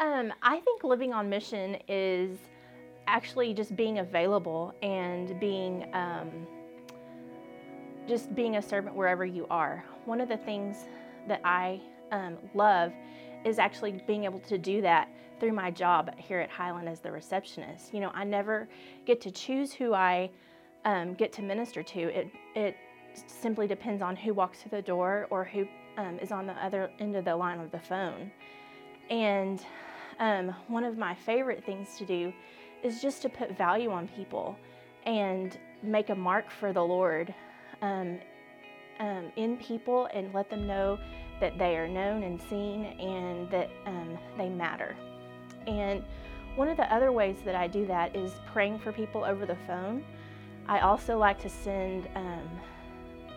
Um, I think living on mission is actually just being available and being um, just being a servant wherever you are. One of the things that I um, love is actually being able to do that through my job here at Highland as the receptionist. You know, I never get to choose who I um, get to minister to. It it simply depends on who walks through the door or who um, is on the other end of the line of the phone. And um, one of my favorite things to do is just to put value on people and make a mark for the Lord um, um, in people and let them know that they are known and seen and that um, they matter. And one of the other ways that I do that is praying for people over the phone. I also like to send um,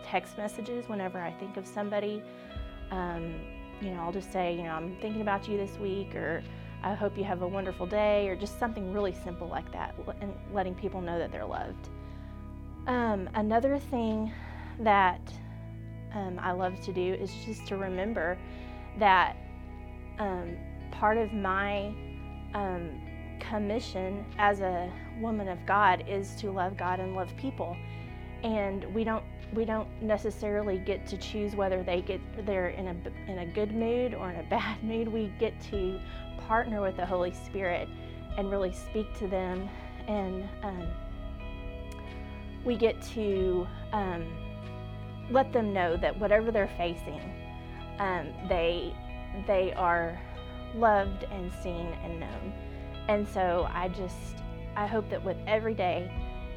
text messages whenever I think of somebody. Um, you know, I'll just say, you know, I'm thinking about you this week, or I hope you have a wonderful day, or just something really simple like that, and letting people know that they're loved. Um, another thing that um, I love to do is just to remember that um, part of my um, commission as a woman of God is to love God and love people, and we don't we don't necessarily get to choose whether they get they're in a in a good mood or in a bad mood. We get to partner with the Holy Spirit and really speak to them, and um, we get to um, let them know that whatever they're facing, um, they they are loved and seen and known. And so I just I hope that with every day,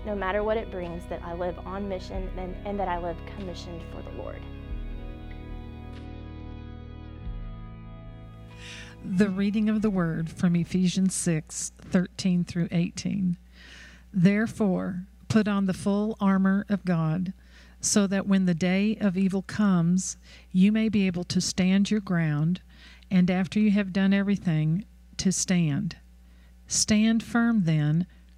no matter what it brings, that I live on mission and, and that I live commissioned for the Lord. The reading of the word from Ephesians 6 13 through 18. Therefore, put on the full armor of God so that when the day of evil comes, you may be able to stand your ground, and after you have done everything, to stand. Stand firm then,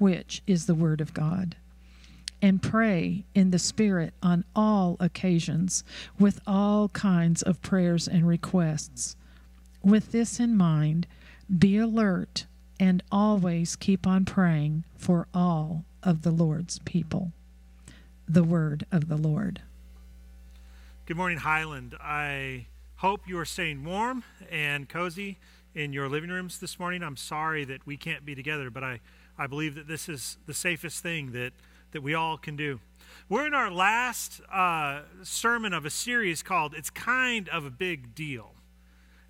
which is the Word of God. And pray in the Spirit on all occasions with all kinds of prayers and requests. With this in mind, be alert and always keep on praying for all of the Lord's people the word of the Lord. Good morning, Highland. I hope you are staying warm and cozy in your living rooms this morning. I'm sorry that we can't be together, but I, I believe that this is the safest thing that, that we all can do. We're in our last uh, sermon of a series called It's Kind of a Big Deal.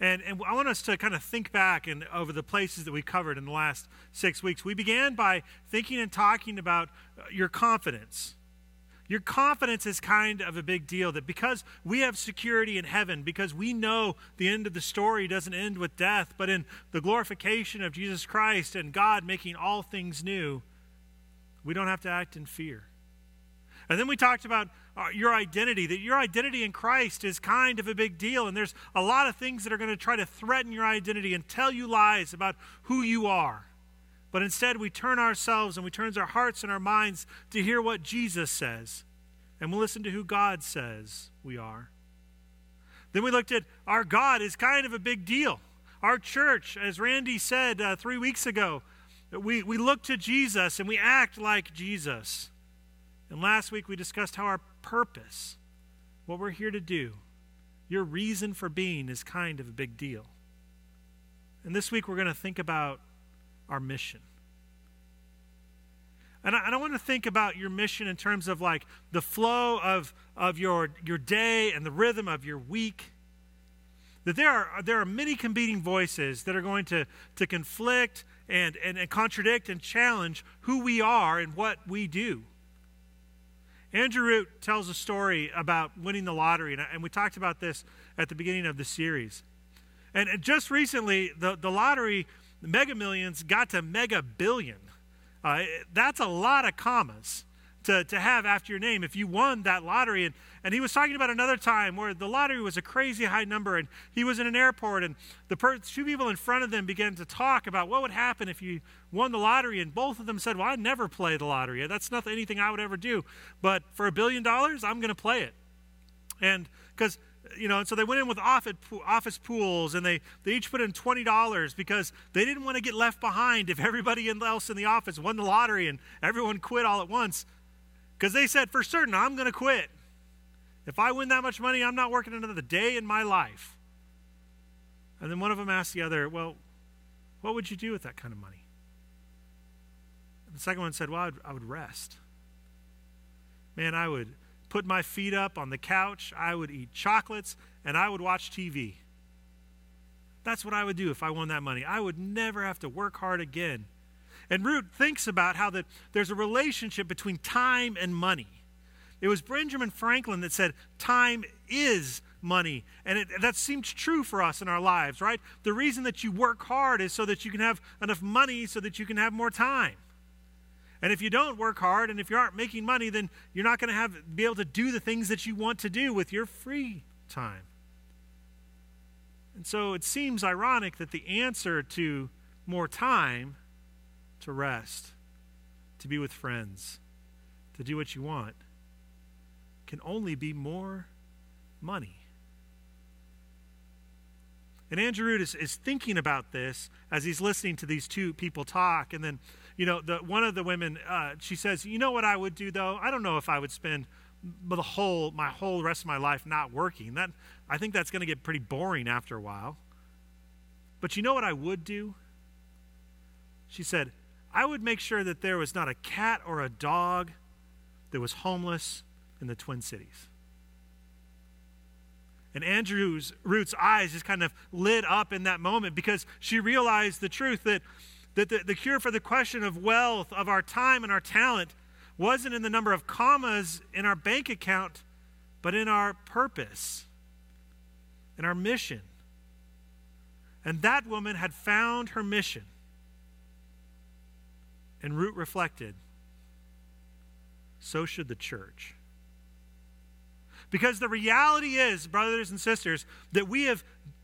And, and I want us to kind of think back and over the places that we covered in the last six weeks. We began by thinking and talking about uh, your confidence your confidence is kind of a big deal that because we have security in heaven, because we know the end of the story doesn't end with death, but in the glorification of Jesus Christ and God making all things new, we don't have to act in fear. And then we talked about uh, your identity, that your identity in Christ is kind of a big deal. And there's a lot of things that are going to try to threaten your identity and tell you lies about who you are. But instead, we turn ourselves and we turn our hearts and our minds to hear what Jesus says. And we'll listen to who God says we are. Then we looked at our God is kind of a big deal. Our church, as Randy said uh, three weeks ago, we, we look to Jesus and we act like Jesus. And last week we discussed how our purpose, what we're here to do, your reason for being is kind of a big deal. And this week we're going to think about our mission. And I, and I, want to think about your mission in terms of like the flow of, of your, your day and the rhythm of your week. That there are, there are many competing voices that are going to, to conflict and, and, and contradict and challenge who we are and what we do. Andrew Root tells a story about winning the lottery, and, and we talked about this at the beginning of the series. And just recently, the, the lottery Mega Millions got to Mega Billion. Uh, that's a lot of commas to, to have after your name if you won that lottery. And, and he was talking about another time where the lottery was a crazy high number, and he was in an airport, and the per- two people in front of them began to talk about what would happen if you won the lottery. And both of them said, Well, I never play the lottery. That's not anything I would ever do. But for a billion dollars, I'm going to play it. And because you know, and so they went in with office pools and they, they each put in $20 because they didn't want to get left behind if everybody else in the office won the lottery and everyone quit all at once. Because they said, for certain, I'm going to quit. If I win that much money, I'm not working another day in my life. And then one of them asked the other, Well, what would you do with that kind of money? And the second one said, Well, I'd, I would rest. Man, I would put my feet up on the couch, I would eat chocolates, and I would watch TV. That's what I would do if I won that money. I would never have to work hard again. And Root thinks about how that there's a relationship between time and money. It was Benjamin Franklin that said, Time is money. And it, that seems true for us in our lives, right? The reason that you work hard is so that you can have enough money so that you can have more time. And if you don't work hard and if you aren't making money, then you're not going to have be able to do the things that you want to do with your free time. And so it seems ironic that the answer to more time to rest, to be with friends, to do what you want, can only be more money. And Andrew Root is, is thinking about this as he's listening to these two people talk. And then, you know, the, one of the women, uh, she says, You know what I would do, though? I don't know if I would spend the whole, my whole rest of my life not working. That, I think that's going to get pretty boring after a while. But you know what I would do? She said, I would make sure that there was not a cat or a dog that was homeless in the Twin Cities. And Andrew's Root's eyes just kind of lit up in that moment because she realized the truth that, that the, the cure for the question of wealth, of our time and our talent, wasn't in the number of commas in our bank account, but in our purpose, in our mission. And that woman had found her mission. And Root reflected, so should the church. Because the reality is, brothers and sisters, that we have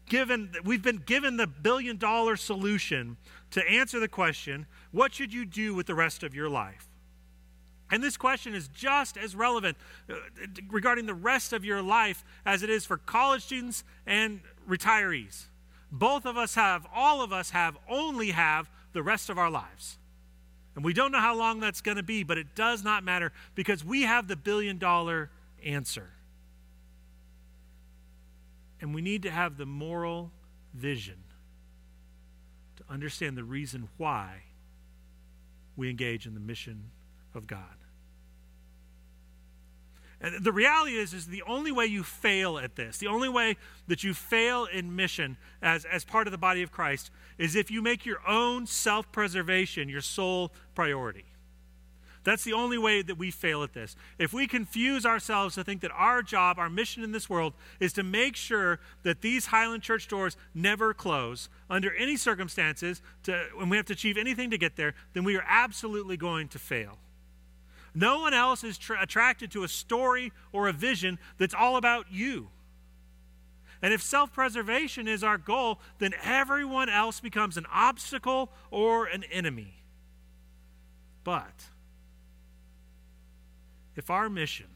given we've been given the billion dollar solution to answer the question, what should you do with the rest of your life? And this question is just as relevant uh, regarding the rest of your life as it is for college students and retirees. Both of us have, all of us have, only have the rest of our lives. And we don't know how long that's going to be, but it does not matter because we have the billion dollar answer. And we need to have the moral vision to understand the reason why we engage in the mission of God. And the reality is, is the only way you fail at this, the only way that you fail in mission as, as part of the body of Christ, is if you make your own self preservation your sole priority. That's the only way that we fail at this. If we confuse ourselves to think that our job, our mission in this world, is to make sure that these Highland Church doors never close under any circumstances, to, when we have to achieve anything to get there, then we are absolutely going to fail. No one else is tra- attracted to a story or a vision that's all about you. And if self preservation is our goal, then everyone else becomes an obstacle or an enemy. But if our mission,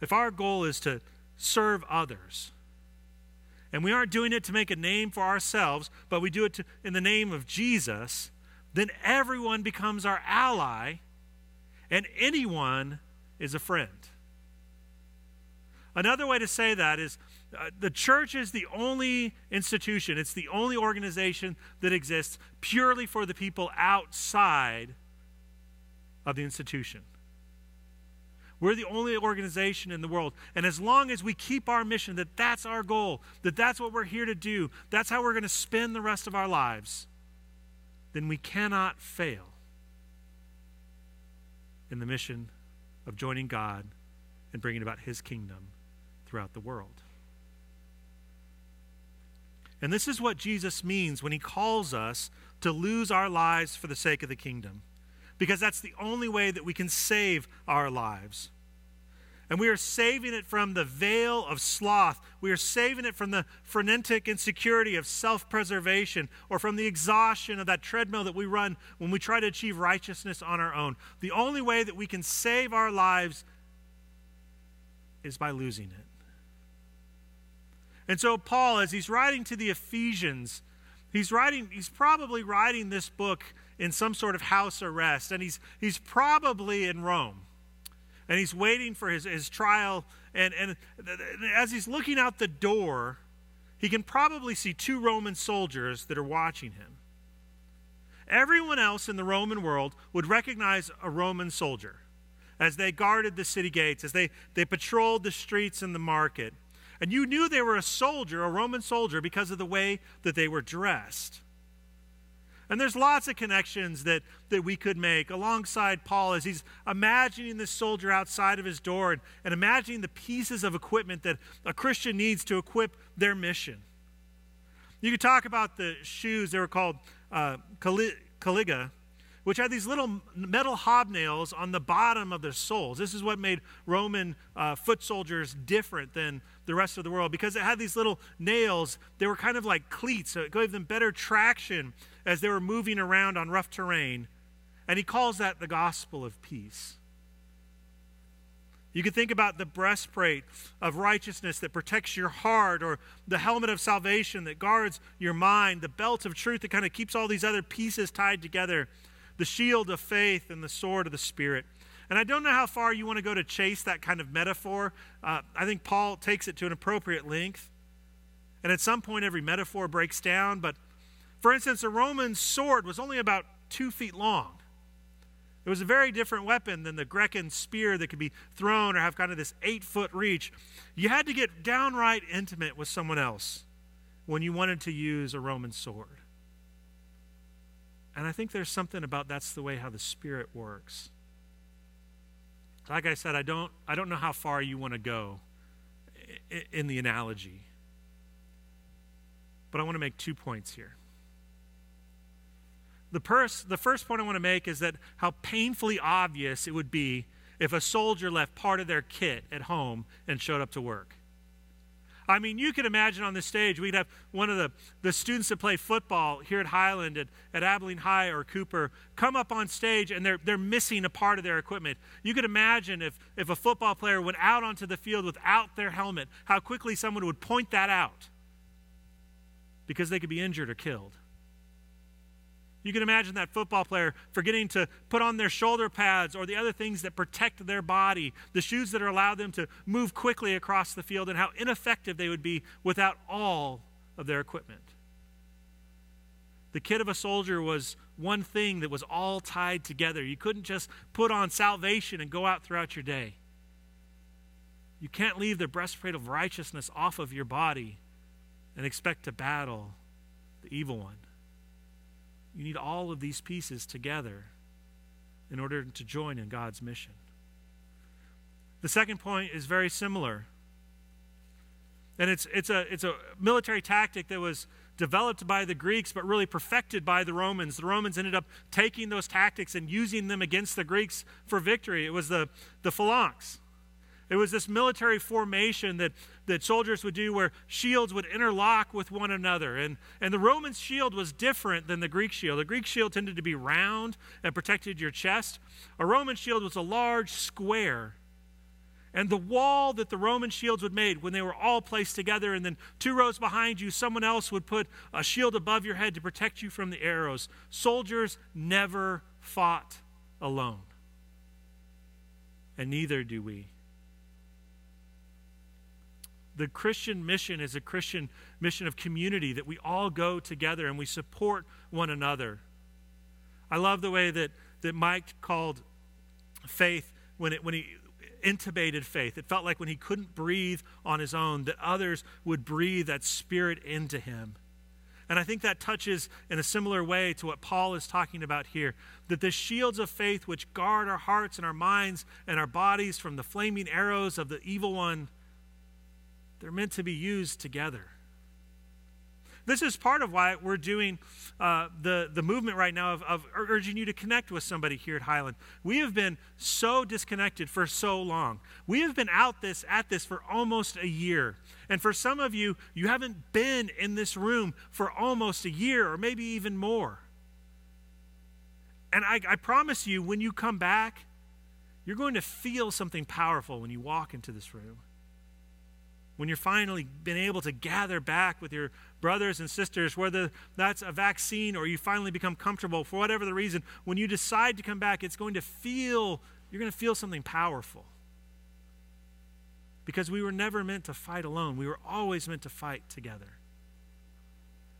if our goal is to serve others, and we aren't doing it to make a name for ourselves, but we do it to, in the name of Jesus, then everyone becomes our ally and anyone is a friend. Another way to say that is uh, the church is the only institution, it's the only organization that exists purely for the people outside of the institution. We're the only organization in the world. And as long as we keep our mission, that that's our goal, that that's what we're here to do, that's how we're going to spend the rest of our lives, then we cannot fail in the mission of joining God and bringing about his kingdom throughout the world. And this is what Jesus means when he calls us to lose our lives for the sake of the kingdom, because that's the only way that we can save our lives. And we are saving it from the veil of sloth. We are saving it from the frenetic insecurity of self preservation or from the exhaustion of that treadmill that we run when we try to achieve righteousness on our own. The only way that we can save our lives is by losing it. And so, Paul, as he's writing to the Ephesians, he's writing, he's probably writing this book in some sort of house arrest, and he's, he's probably in Rome and he's waiting for his, his trial. And, and as he's looking out the door, he can probably see two Roman soldiers that are watching him. Everyone else in the Roman world would recognize a Roman soldier as they guarded the city gates, as they, they patrolled the streets and the market. And you knew they were a soldier, a Roman soldier, because of the way that they were dressed. And there's lots of connections that, that we could make alongside Paul as he's imagining this soldier outside of his door and, and imagining the pieces of equipment that a Christian needs to equip their mission. You could talk about the shoes, they were called uh, caliga, which had these little metal hobnails on the bottom of their soles. This is what made Roman uh, foot soldiers different than the rest of the world because it had these little nails. They were kind of like cleats, so it gave them better traction as they were moving around on rough terrain. And he calls that the gospel of peace. You could think about the breastplate of righteousness that protects your heart, or the helmet of salvation that guards your mind, the belt of truth that kind of keeps all these other pieces tied together, the shield of faith, and the sword of the Spirit. And I don't know how far you want to go to chase that kind of metaphor. Uh, I think Paul takes it to an appropriate length. And at some point, every metaphor breaks down, but for instance, a Roman sword was only about two feet long. It was a very different weapon than the Grecian spear that could be thrown or have kind of this eight foot reach. You had to get downright intimate with someone else when you wanted to use a Roman sword. And I think there's something about that's the way how the Spirit works. Like I said, I don't, I don't know how far you want to go in the analogy. But I want to make two points here. The, pers- the first point I want to make is that how painfully obvious it would be if a soldier left part of their kit at home and showed up to work. I mean, you could imagine on the stage, we'd have one of the, the students that play football here at Highland, at, at Abilene High or Cooper, come up on stage and they're, they're missing a part of their equipment. You could imagine if, if a football player went out onto the field without their helmet, how quickly someone would point that out because they could be injured or killed. You can imagine that football player forgetting to put on their shoulder pads or the other things that protect their body, the shoes that allow them to move quickly across the field, and how ineffective they would be without all of their equipment. The kit of a soldier was one thing that was all tied together. You couldn't just put on salvation and go out throughout your day. You can't leave the breastplate of righteousness off of your body and expect to battle the evil one. You need all of these pieces together in order to join in God's mission. The second point is very similar. And it's, it's, a, it's a military tactic that was developed by the Greeks, but really perfected by the Romans. The Romans ended up taking those tactics and using them against the Greeks for victory. It was the, the phalanx. It was this military formation that, that soldiers would do where shields would interlock with one another. And, and the Roman shield was different than the Greek shield. The Greek shield tended to be round and protected your chest. A Roman shield was a large square. And the wall that the Roman shields would make when they were all placed together, and then two rows behind you, someone else would put a shield above your head to protect you from the arrows. Soldiers never fought alone. And neither do we the Christian mission is a Christian mission of community that we all go together and we support one another. I love the way that, that Mike called faith when, it, when he intubated faith. It felt like when he couldn't breathe on his own, that others would breathe that spirit into him. And I think that touches in a similar way to what Paul is talking about here that the shields of faith which guard our hearts and our minds and our bodies from the flaming arrows of the evil one they're meant to be used together. This is part of why we're doing uh, the, the movement right now of, of urging you to connect with somebody here at Highland. We have been so disconnected for so long. We have been out this at this for almost a year. And for some of you, you haven't been in this room for almost a year or maybe even more. And I, I promise you, when you come back, you're going to feel something powerful when you walk into this room when you're finally been able to gather back with your brothers and sisters, whether that's a vaccine or you finally become comfortable for whatever the reason, when you decide to come back, it's going to feel, you're going to feel something powerful. Because we were never meant to fight alone, we were always meant to fight together.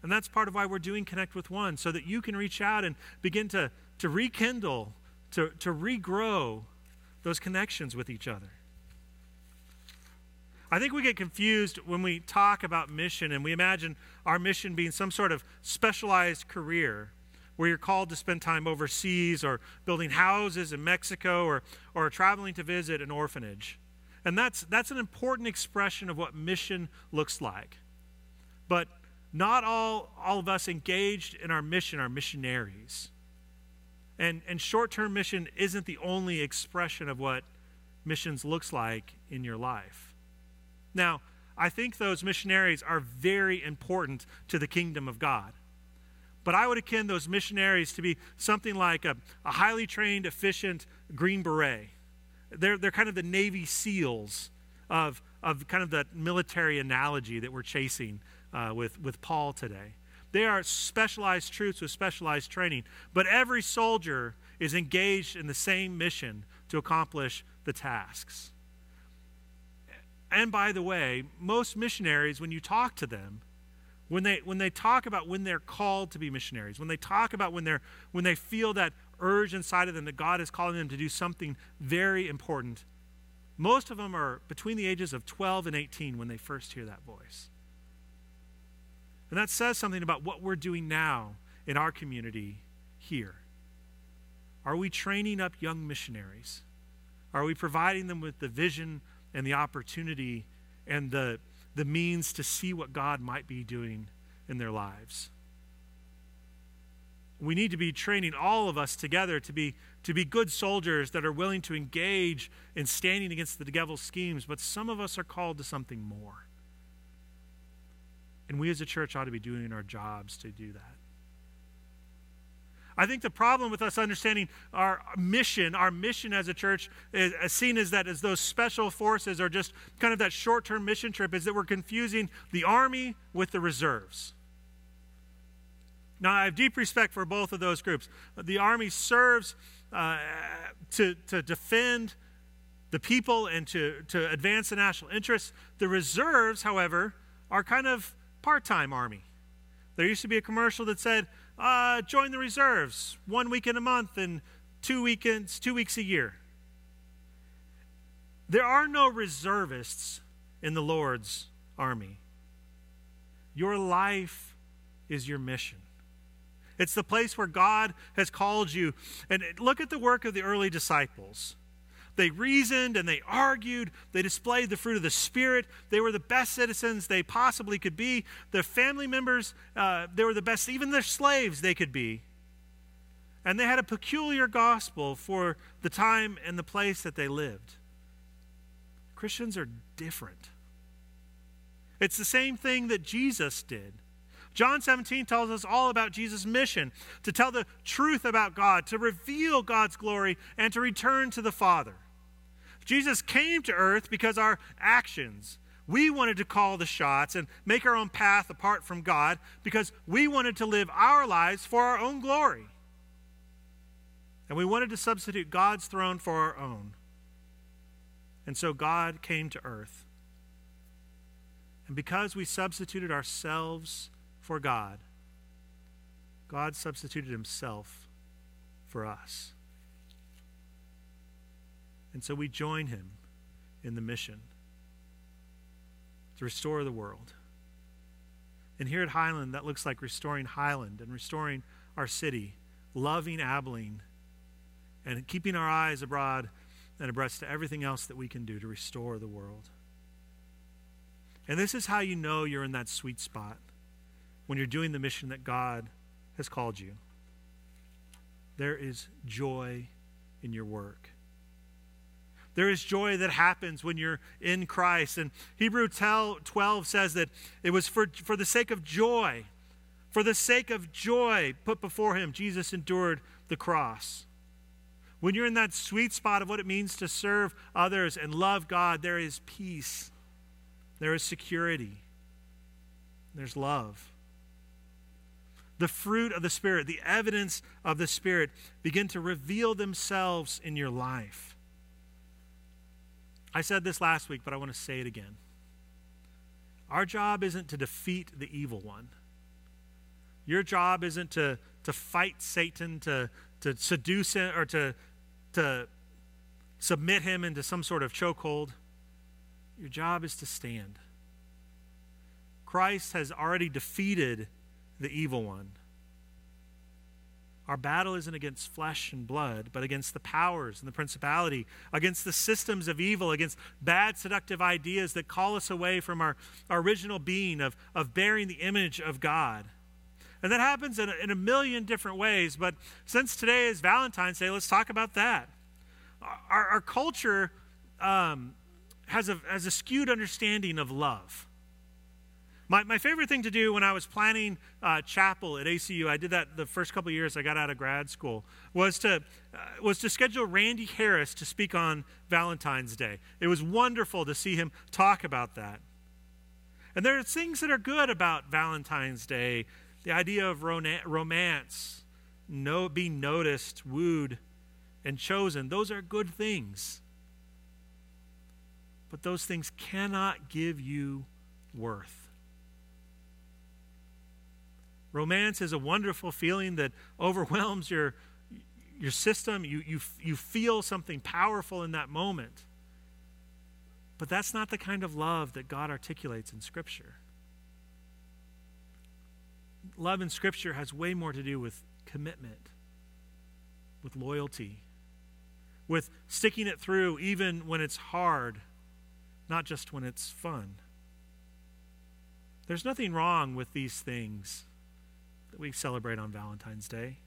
And that's part of why we're doing Connect with One, so that you can reach out and begin to, to rekindle, to, to regrow those connections with each other. I think we get confused when we talk about mission and we imagine our mission being some sort of specialized career where you're called to spend time overseas or building houses in Mexico or, or traveling to visit an orphanage. And that's, that's an important expression of what mission looks like. But not all, all of us engaged in our mission are missionaries. And, and short term mission isn't the only expression of what missions looks like in your life. Now, I think those missionaries are very important to the kingdom of God. But I would akin those missionaries to be something like a, a highly trained, efficient Green Beret. They're, they're kind of the Navy SEALs of, of kind of that military analogy that we're chasing uh, with, with Paul today. They are specialized troops with specialized training, but every soldier is engaged in the same mission to accomplish the tasks. And by the way, most missionaries, when you talk to them, when they, when they talk about when they're called to be missionaries, when they talk about when, they're, when they feel that urge inside of them that God is calling them to do something very important, most of them are between the ages of 12 and 18 when they first hear that voice. And that says something about what we're doing now in our community here. Are we training up young missionaries? Are we providing them with the vision and the opportunity and the, the means to see what God might be doing in their lives. We need to be training all of us together to be, to be good soldiers that are willing to engage in standing against the devil's schemes, but some of us are called to something more. And we as a church ought to be doing our jobs to do that. I think the problem with us understanding our mission, our mission as a church, is seen as that as those special forces are just kind of that short term mission trip, is that we're confusing the army with the reserves. Now, I have deep respect for both of those groups. The army serves uh, to, to defend the people and to, to advance the national interests. The reserves, however, are kind of part time army. There used to be a commercial that said, uh, join the reserves one weekend a month and two weekends, two weeks a year. There are no reservists in the Lord's army. Your life is your mission. It's the place where God has called you. And look at the work of the early disciples. They reasoned and they argued. They displayed the fruit of the Spirit. They were the best citizens they possibly could be. Their family members, uh, they were the best, even their slaves, they could be. And they had a peculiar gospel for the time and the place that they lived. Christians are different. It's the same thing that Jesus did. John 17 tells us all about Jesus' mission to tell the truth about God, to reveal God's glory, and to return to the Father. Jesus came to earth because our actions, we wanted to call the shots and make our own path apart from God because we wanted to live our lives for our own glory. And we wanted to substitute God's throne for our own. And so God came to earth. And because we substituted ourselves for God, God substituted himself for us. And so we join him in the mission to restore the world. And here at Highland, that looks like restoring Highland and restoring our city, loving Abilene, and keeping our eyes abroad and abreast to everything else that we can do to restore the world. And this is how you know you're in that sweet spot. when you're doing the mission that God has called you. There is joy in your work. There is joy that happens when you're in Christ. And Hebrew 12 says that it was for, for the sake of joy, for the sake of joy put before him, Jesus endured the cross. When you're in that sweet spot of what it means to serve others and love God, there is peace, there is security, there's love. The fruit of the Spirit, the evidence of the Spirit, begin to reveal themselves in your life. I said this last week, but I want to say it again. Our job isn't to defeat the evil one. Your job isn't to, to fight Satan, to, to seduce him, or to, to submit him into some sort of chokehold. Your job is to stand. Christ has already defeated the evil one. Our battle isn't against flesh and blood, but against the powers and the principality, against the systems of evil, against bad, seductive ideas that call us away from our, our original being of, of bearing the image of God. And that happens in a, in a million different ways, but since today is Valentine's Day, let's talk about that. Our, our culture um, has, a, has a skewed understanding of love. My, my favorite thing to do when I was planning uh, chapel at ACU, I did that the first couple years I got out of grad school, was to, uh, was to schedule Randy Harris to speak on Valentine's Day. It was wonderful to see him talk about that. And there are things that are good about Valentine's Day the idea of romance, no, being noticed, wooed, and chosen. Those are good things. But those things cannot give you worth. Romance is a wonderful feeling that overwhelms your, your system. You, you, you feel something powerful in that moment. But that's not the kind of love that God articulates in Scripture. Love in Scripture has way more to do with commitment, with loyalty, with sticking it through even when it's hard, not just when it's fun. There's nothing wrong with these things that we celebrate on Valentine's Day.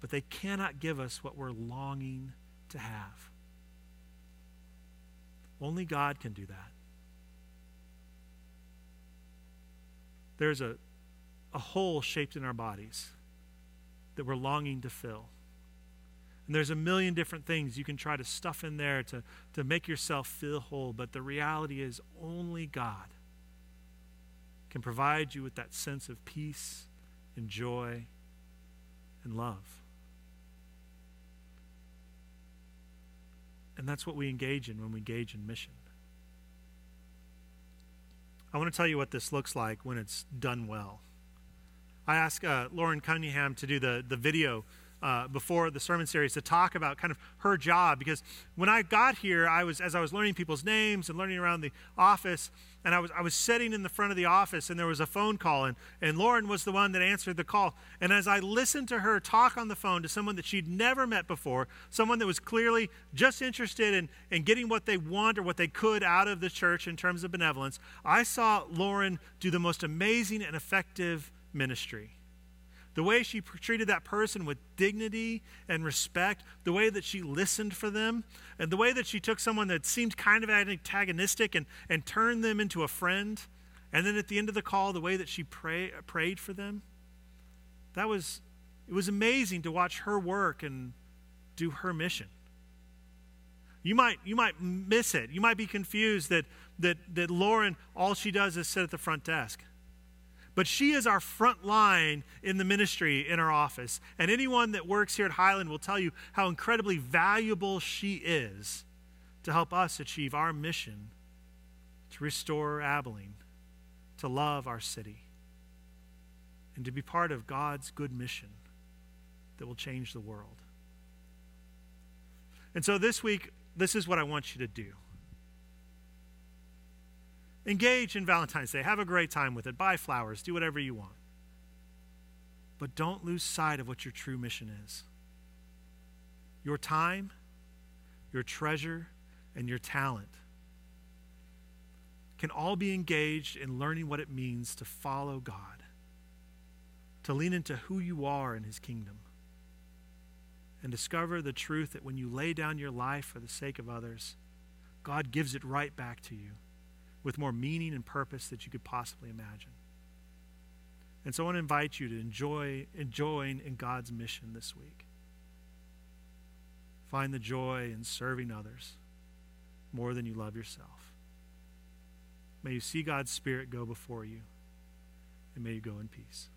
But they cannot give us what we're longing to have. Only God can do that. There's a, a hole shaped in our bodies that we're longing to fill. And there's a million different things you can try to stuff in there to, to make yourself feel whole, but the reality is only God can provide you with that sense of peace and joy and love. And that's what we engage in when we engage in mission. I want to tell you what this looks like when it's done well. I asked uh, Lauren Cunningham to do the, the video uh, before the sermon series to talk about kind of her job because when I got here, I was as I was learning people's names and learning around the office, and I was I was sitting in the front of the office and there was a phone call and and Lauren was the one that answered the call. And as I listened to her talk on the phone to someone that she'd never met before, someone that was clearly just interested in in getting what they want or what they could out of the church in terms of benevolence, I saw Lauren do the most amazing and effective ministry the way she treated that person with dignity and respect, the way that she listened for them, and the way that she took someone that seemed kind of antagonistic and, and turned them into a friend. And then at the end of the call, the way that she pray, prayed for them. That was, it was amazing to watch her work and do her mission. You might, you might miss it. You might be confused that, that, that Lauren, all she does is sit at the front desk. But she is our front line in the ministry in our office. And anyone that works here at Highland will tell you how incredibly valuable she is to help us achieve our mission to restore Abilene, to love our city, and to be part of God's good mission that will change the world. And so this week, this is what I want you to do. Engage in Valentine's Day. Have a great time with it. Buy flowers. Do whatever you want. But don't lose sight of what your true mission is your time, your treasure, and your talent can all be engaged in learning what it means to follow God, to lean into who you are in His kingdom, and discover the truth that when you lay down your life for the sake of others, God gives it right back to you with more meaning and purpose that you could possibly imagine. And so I want to invite you to enjoy join in God's mission this week. Find the joy in serving others more than you love yourself. May you see God's Spirit go before you, and may you go in peace.